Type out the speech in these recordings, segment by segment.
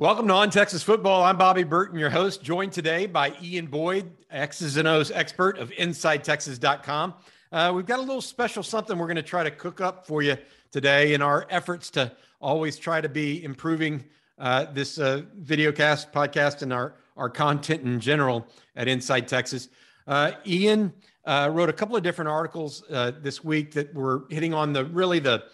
Welcome to On Texas Football. I'm Bobby Burton, your host, joined today by Ian Boyd, X's and O's expert of InsideTexas.com. Uh, we've got a little special something we're going to try to cook up for you today in our efforts to always try to be improving uh, this uh, video cast, podcast, and our, our content in general at Inside Texas. Uh, Ian uh, wrote a couple of different articles uh, this week that were hitting on the really the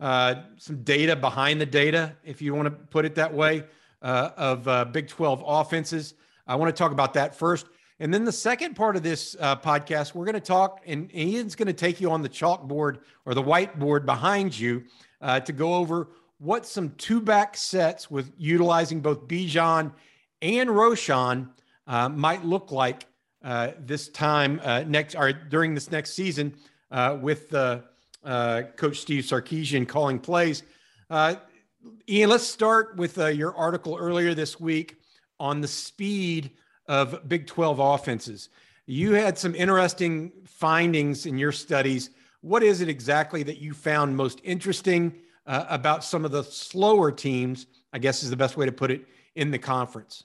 uh, some data behind the data, if you want to put it that way, uh, of uh, Big 12 offenses. I want to talk about that first. And then the second part of this uh, podcast, we're going to talk, and Ian's going to take you on the chalkboard or the whiteboard behind you to go over what some two back sets with utilizing both Bijan and Roschon might look like uh, this time uh, next or during this next season uh, with uh, Coach Steve Sarkisian calling plays. Uh, Ian, let's start with your article earlier this week on the speed of Big 12 offenses. You had some interesting findings in your studies. What is it exactly that you found most interesting about some of the slower teams? I guess is the best way to put it in the conference.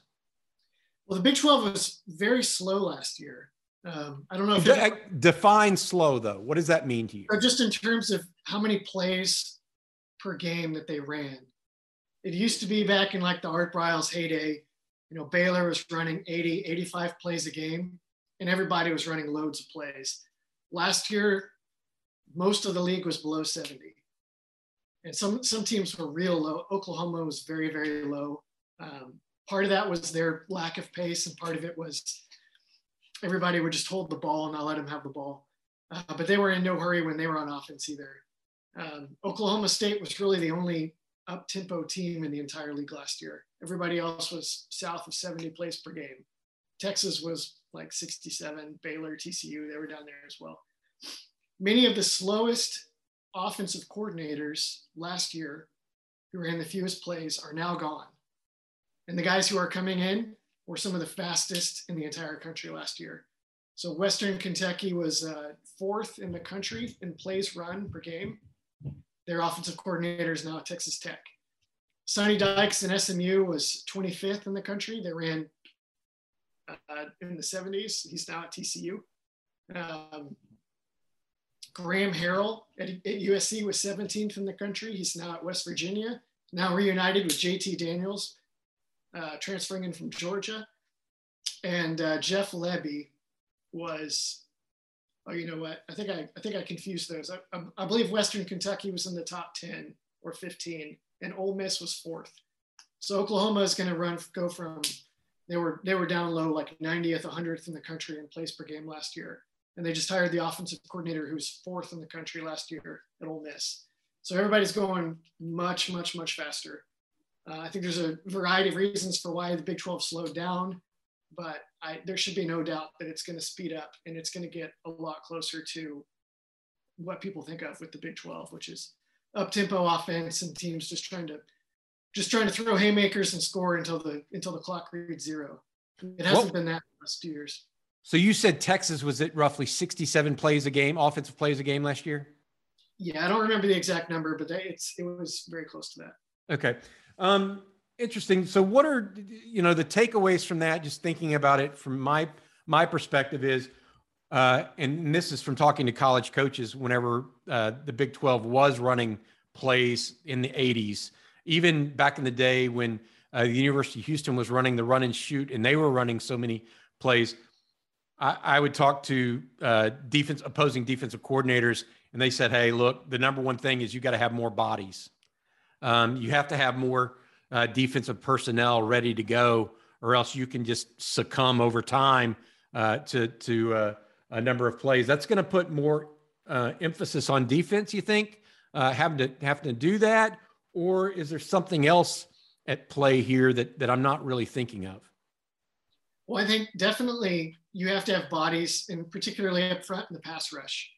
Well, the Big 12 was very slow last year. Um, I don't know if De- define slow though. What does that mean to you? Just in terms of how many plays per game that they ran. It used to be back in like the Art Briles heyday. You know, Baylor was running 80, 85 plays a game, and everybody was running loads of plays. Last year, most of the league was below 70. And some some teams were real low. Oklahoma was very, very low. Um, part of that was their lack of pace, and part of it was everybody would just hold the ball and not let them have the ball. Uh, but they were in no hurry when they were on offense either. Um, Oklahoma State was really the only up tempo team in the entire league last year. Everybody else was south of 70 plays per game. Texas was like 67, Baylor, TCU, they were down there as well. Many of the slowest offensive coordinators last year who ran the fewest plays are now gone. And the guys who are coming in were some of the fastest in the entire country last year. So Western Kentucky was uh, fourth in the country in plays run per game. Their offensive coordinator is now at Texas Tech. Sonny Dykes in SMU was 25th in the country. They ran uh, in the 70s. He's now at TCU. Um, Graham Harrell at, at, USC was 17th in the country. He's now at West Virginia, now reunited with JT Daniels, uh, transferring in from Georgia. And uh, Jeff Lebby was, oh, you know what? I think I, I think I confused those. I, I, I believe Western Kentucky was in the top 10 or 15, and Ole Miss was fourth. So Oklahoma is going to run go from they were they were down low like 90th, 100th in the country in plays per game last year, and they just hired the offensive coordinator who was fourth in the country last year at Ole Miss. So everybody's going much, much, much faster. Uh, I think there's a variety of reasons for why the Big 12 slowed down, but I, there should be no doubt that it's going to speed up and it's going to get a lot closer to what people think of with the Big 12, which is up tempo offense and teams just trying to just trying to throw haymakers and score until the until the clock reads zero. It hasn't well, been that last two years. So you said Texas was at roughly 67 plays a game, offensive plays a game last year. Yeah, I don't remember the exact number, but it's it was very close to that. Okay. Um, interesting. So, what are you know the takeaways from that? Just thinking about it from my my perspective is, uh, and this is from talking to college coaches. Whenever uh, the Big Twelve was running plays in the '80s, even back in the day when uh, the University of Houston was running the run and shoot, and they were running so many plays. I, I would talk to uh, defense opposing defensive coordinators, and they said, "Hey, look, the number one thing is you got to have more bodies." Um, you have to have more uh, defensive personnel ready to go, or else you can just succumb over time uh, to to uh, a number of plays. That's going to put more uh, emphasis on defense. You think uh, having to having to do that, or is there something else at play here that that I'm not really thinking of? Well, I think definitely you have to have bodies, and particularly up front in the pass rush.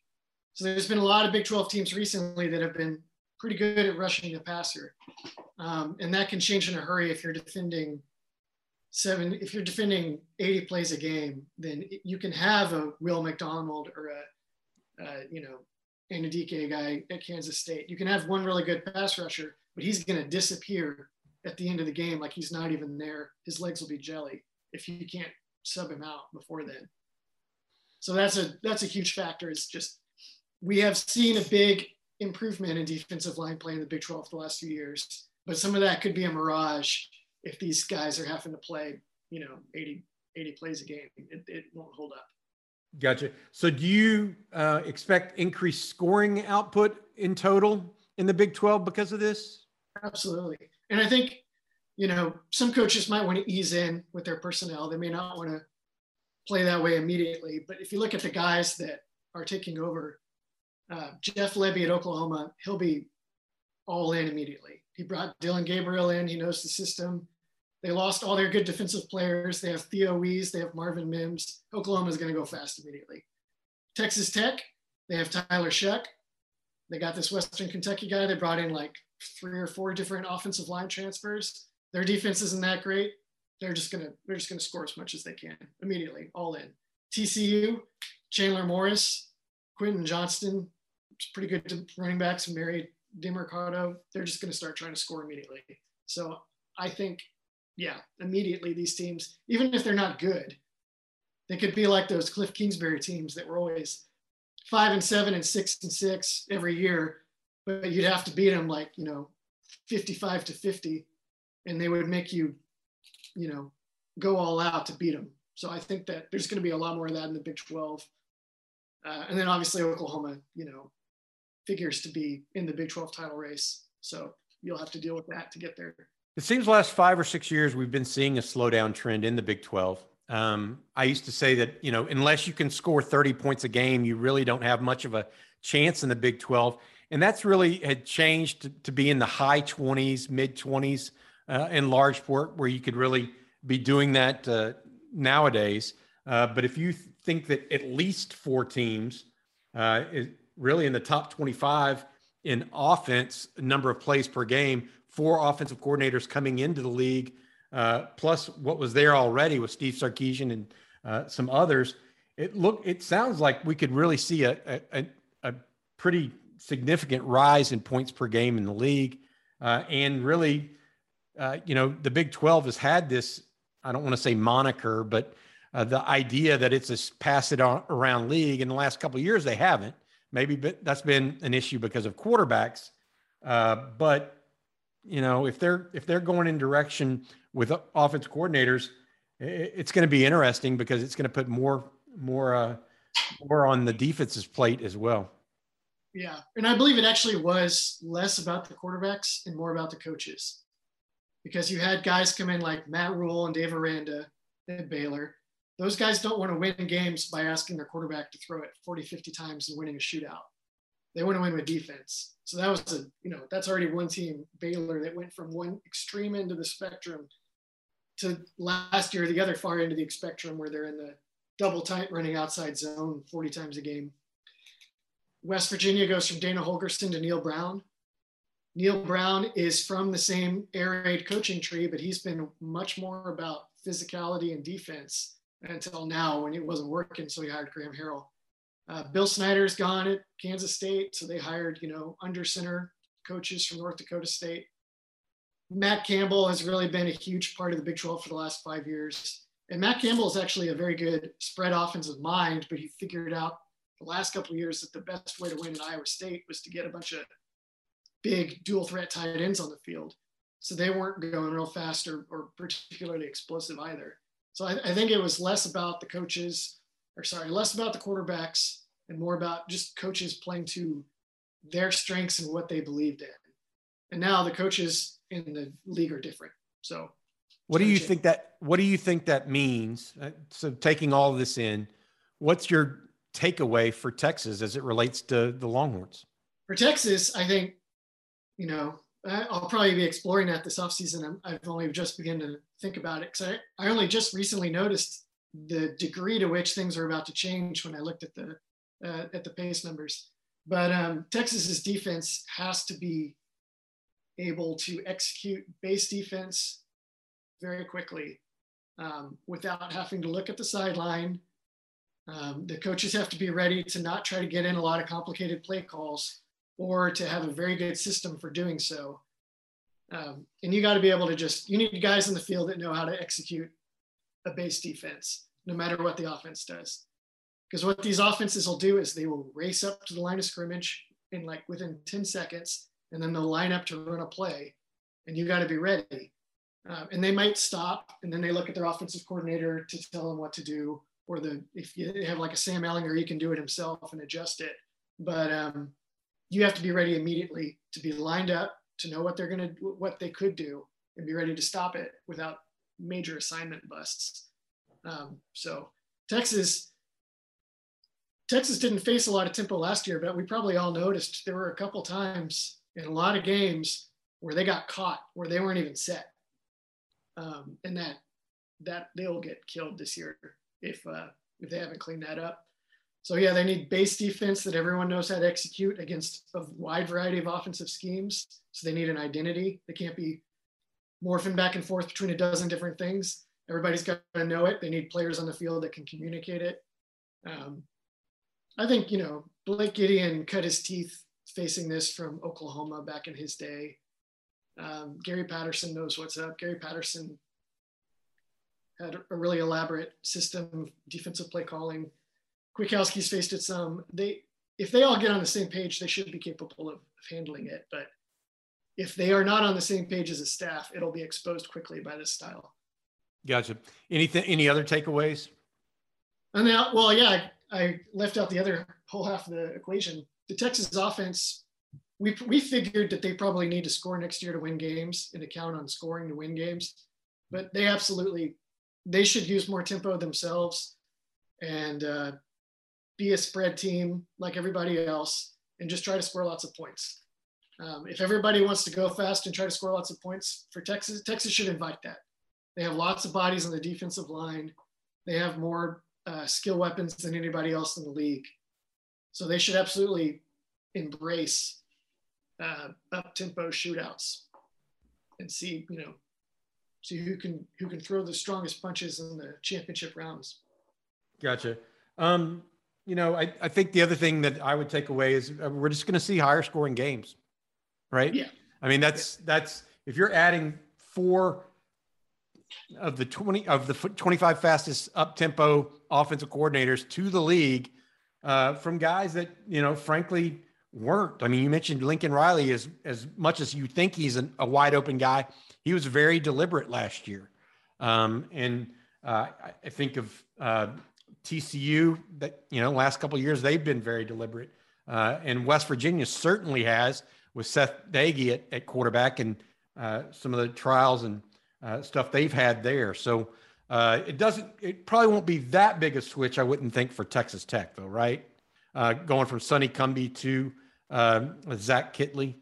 So there's been a lot of Big 12 teams recently that have been pretty good at rushing the passer, um, and that can change in a hurry if you're defending seven. If you're defending 80 plays a game, then you can have a Will McDonald or a, uh, you know, Anudike guy at Kansas State. You can have one really good pass rusher, but he's going to disappear at the end of the game like he's not even there. His legs will be jelly if you can't sub him out before then. So that's a that's a huge factor. It's just we have seen a big improvement in defensive line play in the Big 12 the last few years, but some of that could be a mirage if these guys are having to play, you know, 80, 80 plays a game. It, it won't hold up. Gotcha. So do you uh, expect increased scoring output in total in the Big 12 because of this? Absolutely. And I think you know, some coaches might want to ease in with their personnel. They may not want to play that way immediately. But if you look at the guys that are taking over, uh, Jeff Lebby at Oklahoma, he'll be all in immediately. He brought Dillon Gabriel in. He knows the system. They lost all their good defensive players. They have Theo Wease. They have Marvin Mims. Oklahoma is going to go fast immediately. Texas Tech, they have Tyler Shough. They got this Western Kentucky guy. They brought in like three or four different offensive line transfers. Their defense isn't that great. They're just gonna they're just gonna score as much as they can immediately, all in. TCU, Chandler Morris, Quentin Johnston, pretty good running backs, Mary DeMercado. They're just gonna start trying to score immediately. So I think, yeah, immediately these teams, even if they're not good, they could be like those Cliff Kingsbury teams that were always five and seven and six and six every year, but you'd have to beat them like you know 55 to 50 and they would make you, you know, go all out to beat them. So I think that there's going to be a lot more of that in the Big 12. Uh, and then obviously Oklahoma, you know, figures to be in the Big 12 title race. So you'll have to deal with that to get there. It seems last five or six years we've been seeing a slowdown trend in the Big 12. Um, I used to say that, you know, unless you can score 30 points a game, you really don't have much of a chance in the Big 12. And that's really had changed to, to be in the high 20s, mid 20s uh, in large part where you could really be doing that uh, nowadays. Uh, but if you think that at least four teams uh, really in the top 25 in offense, number of plays per game, four offensive coordinators coming into the league, uh, plus what was there already with Steve Sarkisian and uh, some others, it look it sounds like we could really see a, a, a pretty significant rise in points per game in the league, and really uh, you know, the Big 12 has had this, I don't want to say moniker, but uh, the idea that it's a pass it on, around league. In the last couple years, they haven't. Maybe that's been an issue because of quarterbacks. Uh, but, you know, if they're if they're going in direction with offense coordinators, it's going to be interesting because it's going to put more more uh, more on the defense's plate as well. Yeah, and I believe it actually was less about the quarterbacks and more about the coaches because you had guys come in like Matt Rhule and Dave Aranda at Baylor. Those guys don't want to win games by asking their quarterback to throw it 40, 50 times and winning a shootout. They want to win with defense. So that was a, you know, that's already one team, Baylor, that went from one extreme end of the spectrum to last year, the other far end of the spectrum where they're in the double tight running outside zone 40 times a game. West Virginia goes from Dana Holgorsen to Neal Brown. Neal Brown is from the same air raid coaching tree, but he's been much more about physicality and defense until now when it wasn't working. So he hired Graham Harrell. Uh, Bill Snyder's gone at Kansas State, so they hired you know under center coaches from North Dakota State. Matt Campbell has really been a huge part of the Big 12 for the last five years. And Matt Campbell is actually a very good spread offensive mind, but he figured out the last couple of years that the best way to win at Iowa State was to get a bunch of big dual threat tight ends on the field. So they weren't going real fast or, or particularly explosive either. So I, I, think it was less about the coaches, or sorry, less about the quarterbacks and more about just coaches playing to their strengths and what they believed in. And now the coaches in the league are different. So what do you think that what do you think that means? Uh, so taking all of this in, what's your takeaway for Texas as it relates to the Longhorns? For Texas, I think, you know, I'll probably be exploring that this offseason. I've only just begun to think about it because I, I only just recently noticed the degree to which things are about to change when I looked at the uh, at the pace numbers. But um, Texas's defense has to be able to execute base defense very quickly um, without having to look at the sideline. Um, the coaches have to be ready to not try to get in a lot of complicated play calls or to have a very good system for doing so. Um, and you got to be able to just, you need guys in the field that know how to execute a base defense, no matter what the offense does. Because what these offenses will do is they will race up to the line of scrimmage in like within 10 seconds, and then they'll line up to run a play, and you got to be ready. Uh, and they might stop, and then they look at their offensive coordinator to tell them what to do, or the if you have like a Sam Ehlinger, he can do it himself and adjust it. But um, you have to be ready immediately to be lined up to know what they're going to what they could do and be ready to stop it without major assignment busts. Um, so texas texas didn't face a lot of tempo last year but we probably all noticed there were a couple times in a lot of games where they got caught where they weren't even set. Um, and that that they'll get killed this year if uh, if they haven't cleaned that up so yeah, they need base defense that everyone knows how to execute against a wide variety of offensive schemes. So they need an identity. They can't be morphing back and forth between a dozen different things. Everybody's got to know it. They need players on the field that can communicate it. Um, I think you know Blake Gideon cut his teeth facing this from Oklahoma back in his day. Um, Gary Patterson knows what's up. Gary Patterson had a really elaborate system, of defensive play calling Kwiatkowski's faced it some. They, if they all get on the same page, they should be capable of, of handling it. But if they are not on the same page as a staff, it'll be exposed quickly by this style. Gotcha. Anything? Any other takeaways? And now, well, yeah, I, I left out the other whole half of the equation. The Texas offense, we we figured that they probably need to score next year to win games and to count on scoring to win games, but they absolutely they should use more tempo themselves and uh, be a spread team like everybody else and just try to score lots of points. Um, if everybody wants to go fast and try to score lots of points for Texas, Texas should invite that. They have lots of bodies on the defensive line. They have more uh, skill weapons than anybody else in the league. So they should absolutely embrace uh, up tempo shootouts and see, you know, see who can who can throw the strongest punches in the championship rounds. Gotcha. Um, you know, I, I think the other thing that I would take away is uh, we're just going to see higher scoring games, right? Yeah. I mean, that's that's if you're adding four of the 20 of the 25 fastest up tempo offensive coordinators to the league uh, from guys that you know, frankly, weren't. I mean, you mentioned Lincoln Riley as as much as you think he's an, a wide open guy, he was very deliberate last year, um, and uh, I think of uh, TCU, that you know, last couple years they've been very deliberate, uh, and West Virginia certainly has with Seth Doege at, at quarterback and uh, some of the trials and uh, stuff they've had there. So uh, it doesn't, it probably won't be that big a switch, I wouldn't think, for Texas Tech, though, right? Uh, going from Sonny Cumbie to um, Zach Kittley.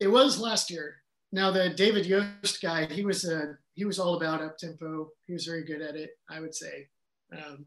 It was last year. Now the David Yost guy, he was a he was all about up tempo. He was very good at it, I would say. Um,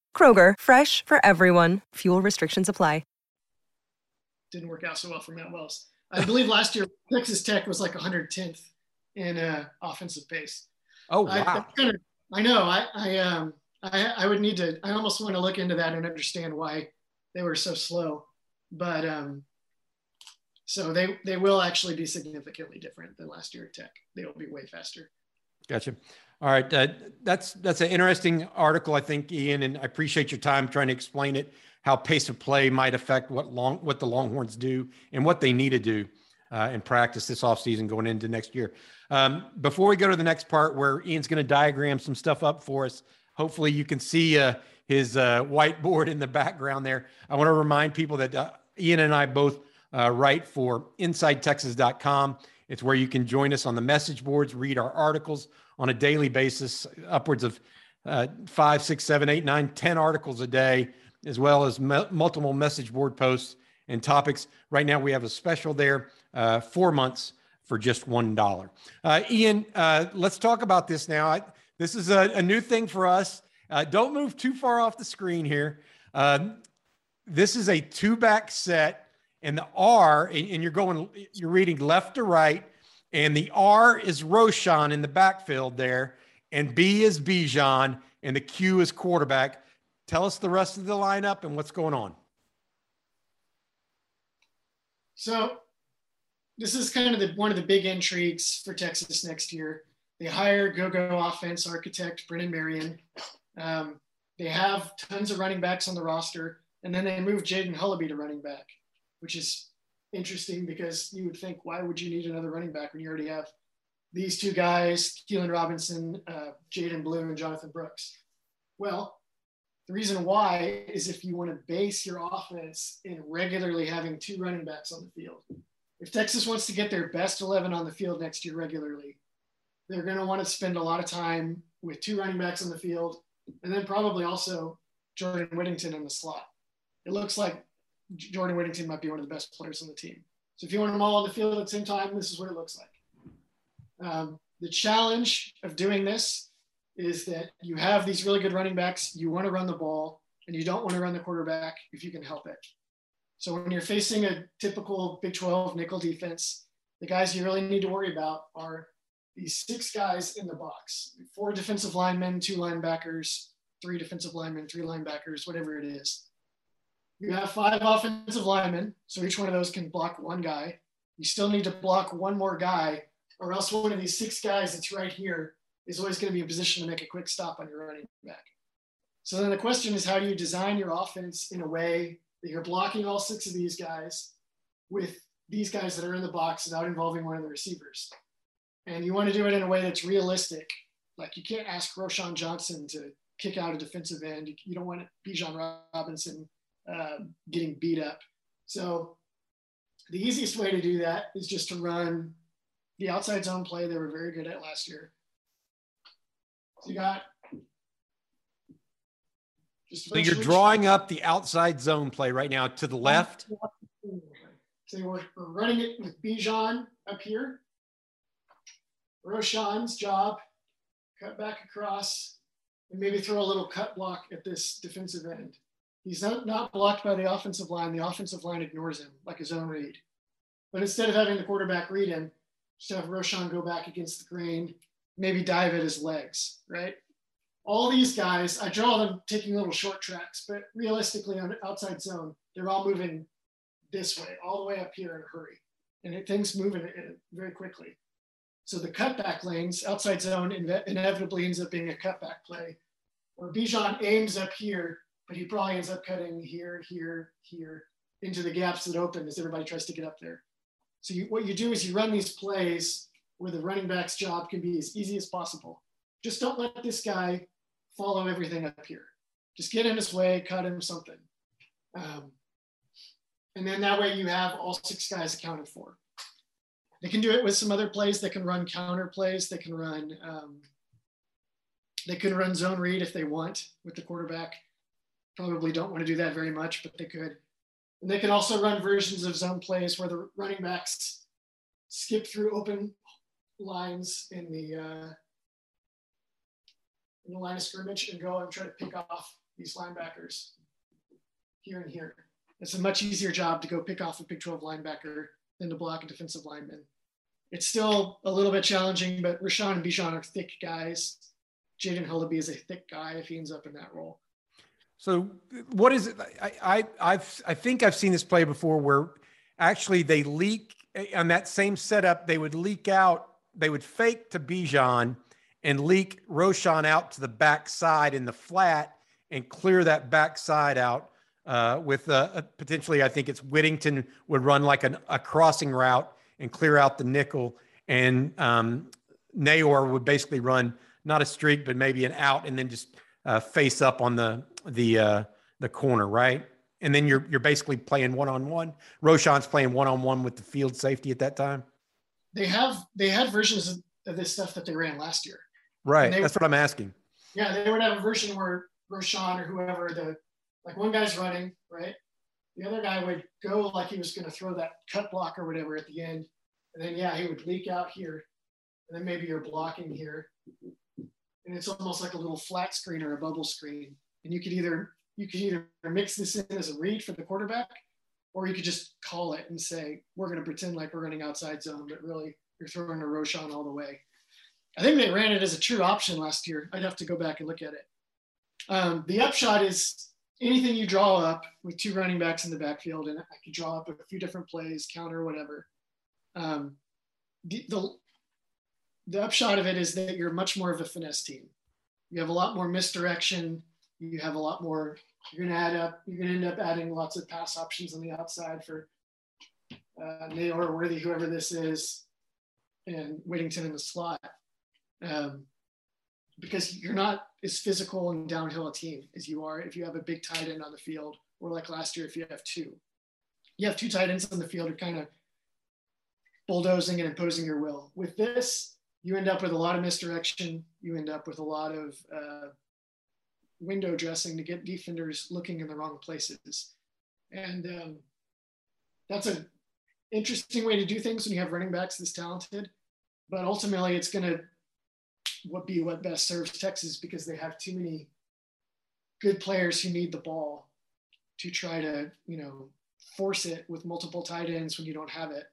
Kroger, fresh for everyone. Fuel restrictions apply. Didn't work out so well for Matt Wells. I believe last year Texas Tech was like 110th in uh, offensive pace. Oh wow! I, kind of, I know. I I um I I would need to. I almost want to look into that and understand why they were so slow. But um, so they they will actually be significantly different than last year at Tech. They will be way faster. Gotcha. All right, uh, that's that's an interesting article, I think, Ian, and I appreciate your time trying to explain it. how pace of play might affect what long what the Longhorns do and what they need to do uh, in practice this offseason going into next year. Um, before we go to the next part where Ian's going to diagram some stuff up for us, hopefully you can see uh, his uh, whiteboard in the background there. I want to remind people that uh, Ian and I both uh, write for InsideTexas.com. It's where you can join us on the message boards, read our articles on a daily basis, upwards of uh, five, six, seven, eight, nine, ten articles a day, as well as multiple message board posts and topics. Right now, we have a special there, uh, four months for just one dollar. Uh, Ian, uh, let's talk about this now. I, this is a, a, new thing for us. Uh, don't move too far off the screen here. Um, this is a two back set and the R, and you're going, you're reading left to right, and the R is Roschon in the backfield there, and B is Bijan, and the Q is quarterback. Tell us the rest of the lineup and what's going on. So, this is kind of the, one of the big intrigues for Texas next year. They hire go-go offense architect Brennan Marion. Um, they have tons of running backs on the roster, and then they move Jaden Hullaby to running back which is interesting because you would think, why would you need another running back when you already have these two guys, Keilan Robinson, uh, Jaydon Blue, and Jonathan Brooks? Well, the reason why is if you want to base your offense in regularly having two running backs on the field. If Texas wants to get their best 11 on the field next year regularly, they're going to want to spend a lot of time with two running backs on the field and then probably also Jordan Whittington in the slot. It looks like Jordan Whittington might be one of the best players on the team. So if you want them all on the field at the same time, this is what it looks like. Um, the challenge of doing this is that you have these really good running backs. You want to run the ball, and you don't want to run the quarterback if you can help it. So when you're facing a typical Big 12 nickel defense, the guys you really need to worry about are these six guys in the box: four defensive linemen, two linebackers, three defensive linemen, three linebackers, whatever it is. You have five offensive linemen, so each one of those can block one guy. You still need to block one more guy, or else one of these six guys that's right here is always going to be in position to make a quick stop on your running back. So then the question is, how do you design your offense in a way that you're blocking all six of these guys with these guys that are in the box without involving one of the receivers? And you want to do it in a way that's realistic. Like you can't ask Roschon Johnson to kick out a defensive end. You don't want Bijan Robinson uh, getting beat up. So the easiest way to do that is just to run the outside zone play they were very good at last year. So you got. so you're drawing up the outside zone play right now to the left. So we're, we're running it with Bijan up here. Roschon's job, cut back across, and maybe throw a little cut block at this defensive end. He's not, not blocked by the offensive line. The offensive line ignores him like his own read. But instead of having the quarterback read him, just have Roschon go back against the grain, maybe dive at his legs, right? All these guys, I draw them taking little short tracks, but realistically on outside zone, they're all moving this way, all the way up here in a hurry. And it, things moving very quickly. So the cutback lanes, outside zone inevitably ends up being a cutback play, where Bijan aims up here but he probably ends up cutting here, here, here into the gaps that open as everybody tries to get up there. So you, what you do is you run these plays where the running back's job can be as easy as possible. Just don't let this guy follow everything up here. Just get in his way, cut him something. Um, and then that way you have all six guys accounted for. They can do it with some other plays. They can run counter plays. They can run, um, they can run zone read if they want with the quarterback probably don't want to do that very much, but they could. And they can also run versions of zone plays where the running backs skip through open lines in the uh, in the line of scrimmage and go and try to pick off these linebackers here and here. It's a much easier job to go pick off a Big 12 linebacker than to block a defensive lineman. It's still a little bit challenging, but Roschon and Bijan are thick guys. Jaden Hullaby is a thick guy if he ends up in that role. So what is it? I, I I've I think I've seen this play before where actually they leak on that same setup. They would leak out. They would fake to Bijan and leak Roschon out to the back side in the flat and clear that back side out uh, with uh, potentially, I think it's Whittington would run like an, a crossing route and clear out the nickel, and um, Nayor would basically run not a streak, but maybe an out, and then just uh, face up on the the uh, the corner, right? And then you're you're basically playing one on one. Roschon's playing one on one with the field safety at that time. They have they had versions of this stuff that they ran last year. Right. That's what I'm asking. Yeah, they would have a version where Roshan or whoever the like one guy's running, right? The other guy would go like he was going to throw that cut block or whatever at the end, and then yeah, he would leak out here, and then maybe you're blocking here, and it's almost like a little flat screen or a bubble screen, and you could either you could either mix this in as a read for the quarterback, or you could just call it and say we're going to pretend like we're running outside zone, but really you're throwing a Roschon all the way. I think they ran it as a true option last year. I'd have to go back and look at it. Um, the upshot is anything you draw up with two running backs in the backfield, and I could draw up a few different plays, counter, whatever. Um, the, the, the upshot of it is that you're much more of a finesse team. You have a lot more misdirection. You have a lot more. You're going to add up. You're going to end up adding lots of pass options on the outside for uh, Nayor Worthy, whoever this is, and Whittington in the slot um, because you're not as physical and downhill a team as you are if you have a big tight end on the field, or like last year if you have two. You have two tight ends on the field, are kind of bulldozing and imposing your will. With this, you end up with a lot of misdirection. You end up with a lot of uh, window dressing to get defenders looking in the wrong places. And um, that's an interesting way to do things when you have running backs this talented. But ultimately, it's going to what be what best serves Texas because they have too many good players who need the ball to try to you know force it with multiple tight ends when you don't have it.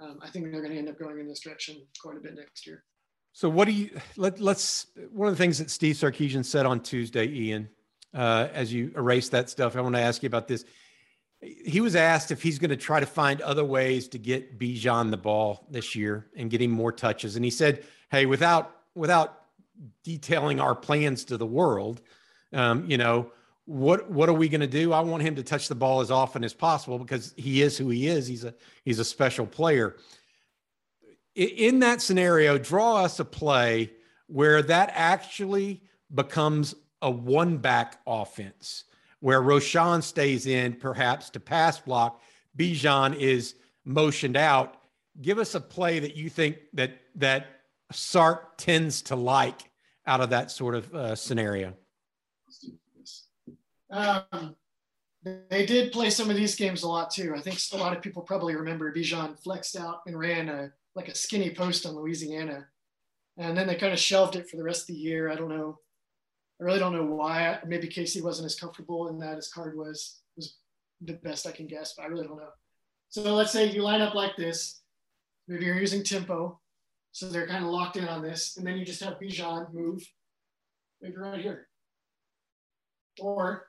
Um, I think they're going to end up going in this direction quite a bit next year. So what do you let let's one of the things that Steve Sarkisian said on Tuesday, Ian, uh, as you erase that stuff, I want to ask you about this. He was asked if he's going to try to find other ways to get Bijan the ball this year and get him more touches, and he said, "Hey, without without detailing our plans to the world, um, you know, what what are we going to do? I want him to touch the ball as often as possible because he is who he is. He's a he's a special player. In that scenario, draw us a play where that actually becomes a one back offense where Roschon stays in perhaps to pass block. Bijan is motioned out. Give us a play that you think that that Sark tends to like out of that sort of uh, scenario? Um, they did play some of these games a lot too. I think a lot of people probably remember Bijan flexed out and ran a like a skinny post on Louisiana, and then they kind of shelved it for the rest of the year. I don't know. I really don't know why. Maybe Casey wasn't as comfortable in that as Card was. Was the best I can guess, but I really don't know. So let's say you line up like this. Maybe you're using tempo. So they're kind of locked in on this. And then you just have Bijan move, maybe right here. Or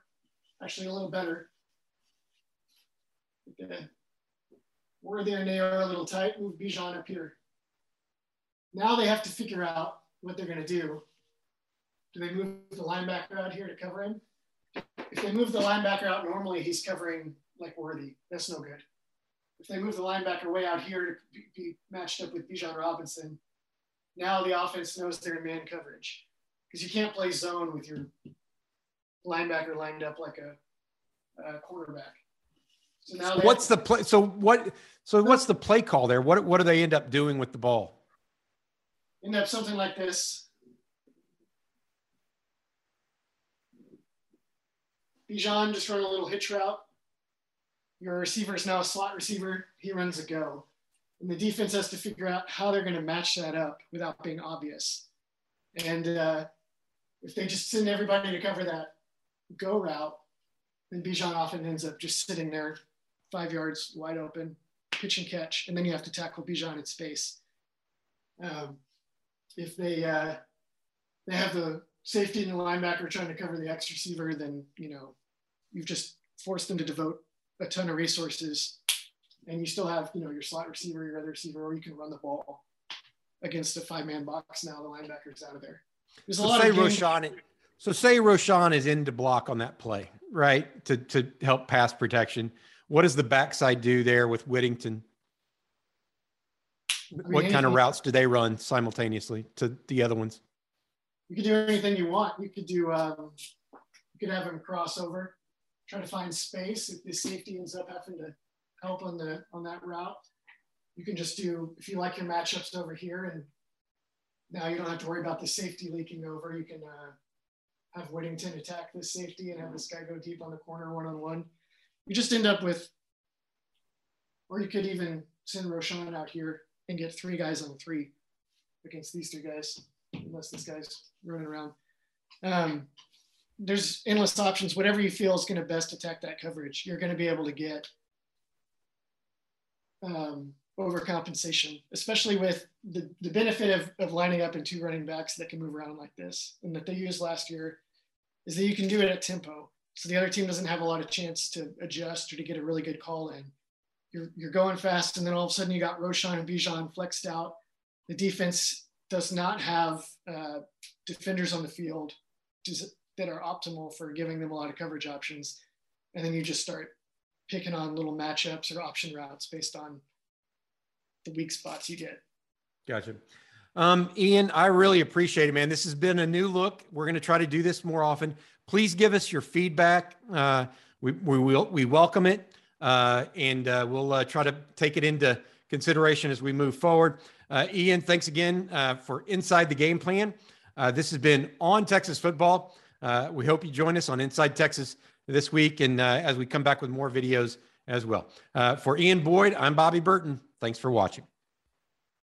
actually a little better. Okay. Worthy and they are a little tight, move Bijan up here. Now they have to figure out what they're going to do. Do they move the linebacker out here to cover him? If they move the linebacker out, normally he's covering like Worthy. That's no good if they move the linebacker way out here to be matched up with Bijan Robinson, now the offense knows they're in man coverage because you can't play zone with your linebacker lined up like a, a quarterback. So now what's the play? So what? So what's the play call there? What what do they end up doing with the ball? End up something like this. Bijan just run a little hitch route your receiver is now a slot receiver. He runs a go. And the defense has to figure out how they're going to match that up without being obvious. And uh, if they just send everybody to cover that go route, then Bijan often ends up just sitting there five yards wide open, pitch and catch. And then you have to tackle Bijan in space. Um, if they, uh, they have the safety and the linebacker trying to cover the X receiver, then, you know, you've just forced them to devote a ton of resources and you still have, you know, your slot receiver, your other receiver, or you can run the ball against a five man box now. The linebacker's out of there. There's a so lot say of Roschon, So say Roschon is in to block on that play, right? To to help pass protection. What does the backside do there with Whittington? I mean, what kind of routes do they run simultaneously to the other ones? You could do anything you want. You could do um, you could have them cross over, try to find space. If the safety ends up having to help on the on that route, you can just do if you like your matchups over here and now you don't have to worry about the safety leaking over. You can uh, have Whittington attack this safety and have this guy go deep on the corner one on one. You just end up with, or you could even send Roschon out here and get three guys on three against these two guys, unless this guy's running around. Um, there's endless options. Whatever you feel is going to best attack that coverage, you're going to be able to get um, overcompensation, especially with the, the benefit of, of lining up in two running backs that can move around like this and that they used last year is that you can do it at tempo. So the other team doesn't have a lot of chance to adjust or to get a really good call in. You're, you're going fast, and then all of a sudden you got Roschon and Bijan flexed out. The defense does not have uh, defenders on the field that are optimal for giving them a lot of coverage options. And then you just start picking on little matchups or option routes based on the weak spots you get. Gotcha. Um, Ian, I really appreciate it, man. This has been a new look. We're going to try to do this more often. Please give us your feedback. Uh, we, we will, we welcome it. Uh, and uh, we'll uh, try to take it into consideration as we move forward. Uh, Ian, thanks again uh, for Inside the Game Plan. this has been on Texas football. we hope you join us on Inside Texas this week and as we come back with more videos as well. for Ian Boyd, I'm Bobby Burton. Thanks for watching.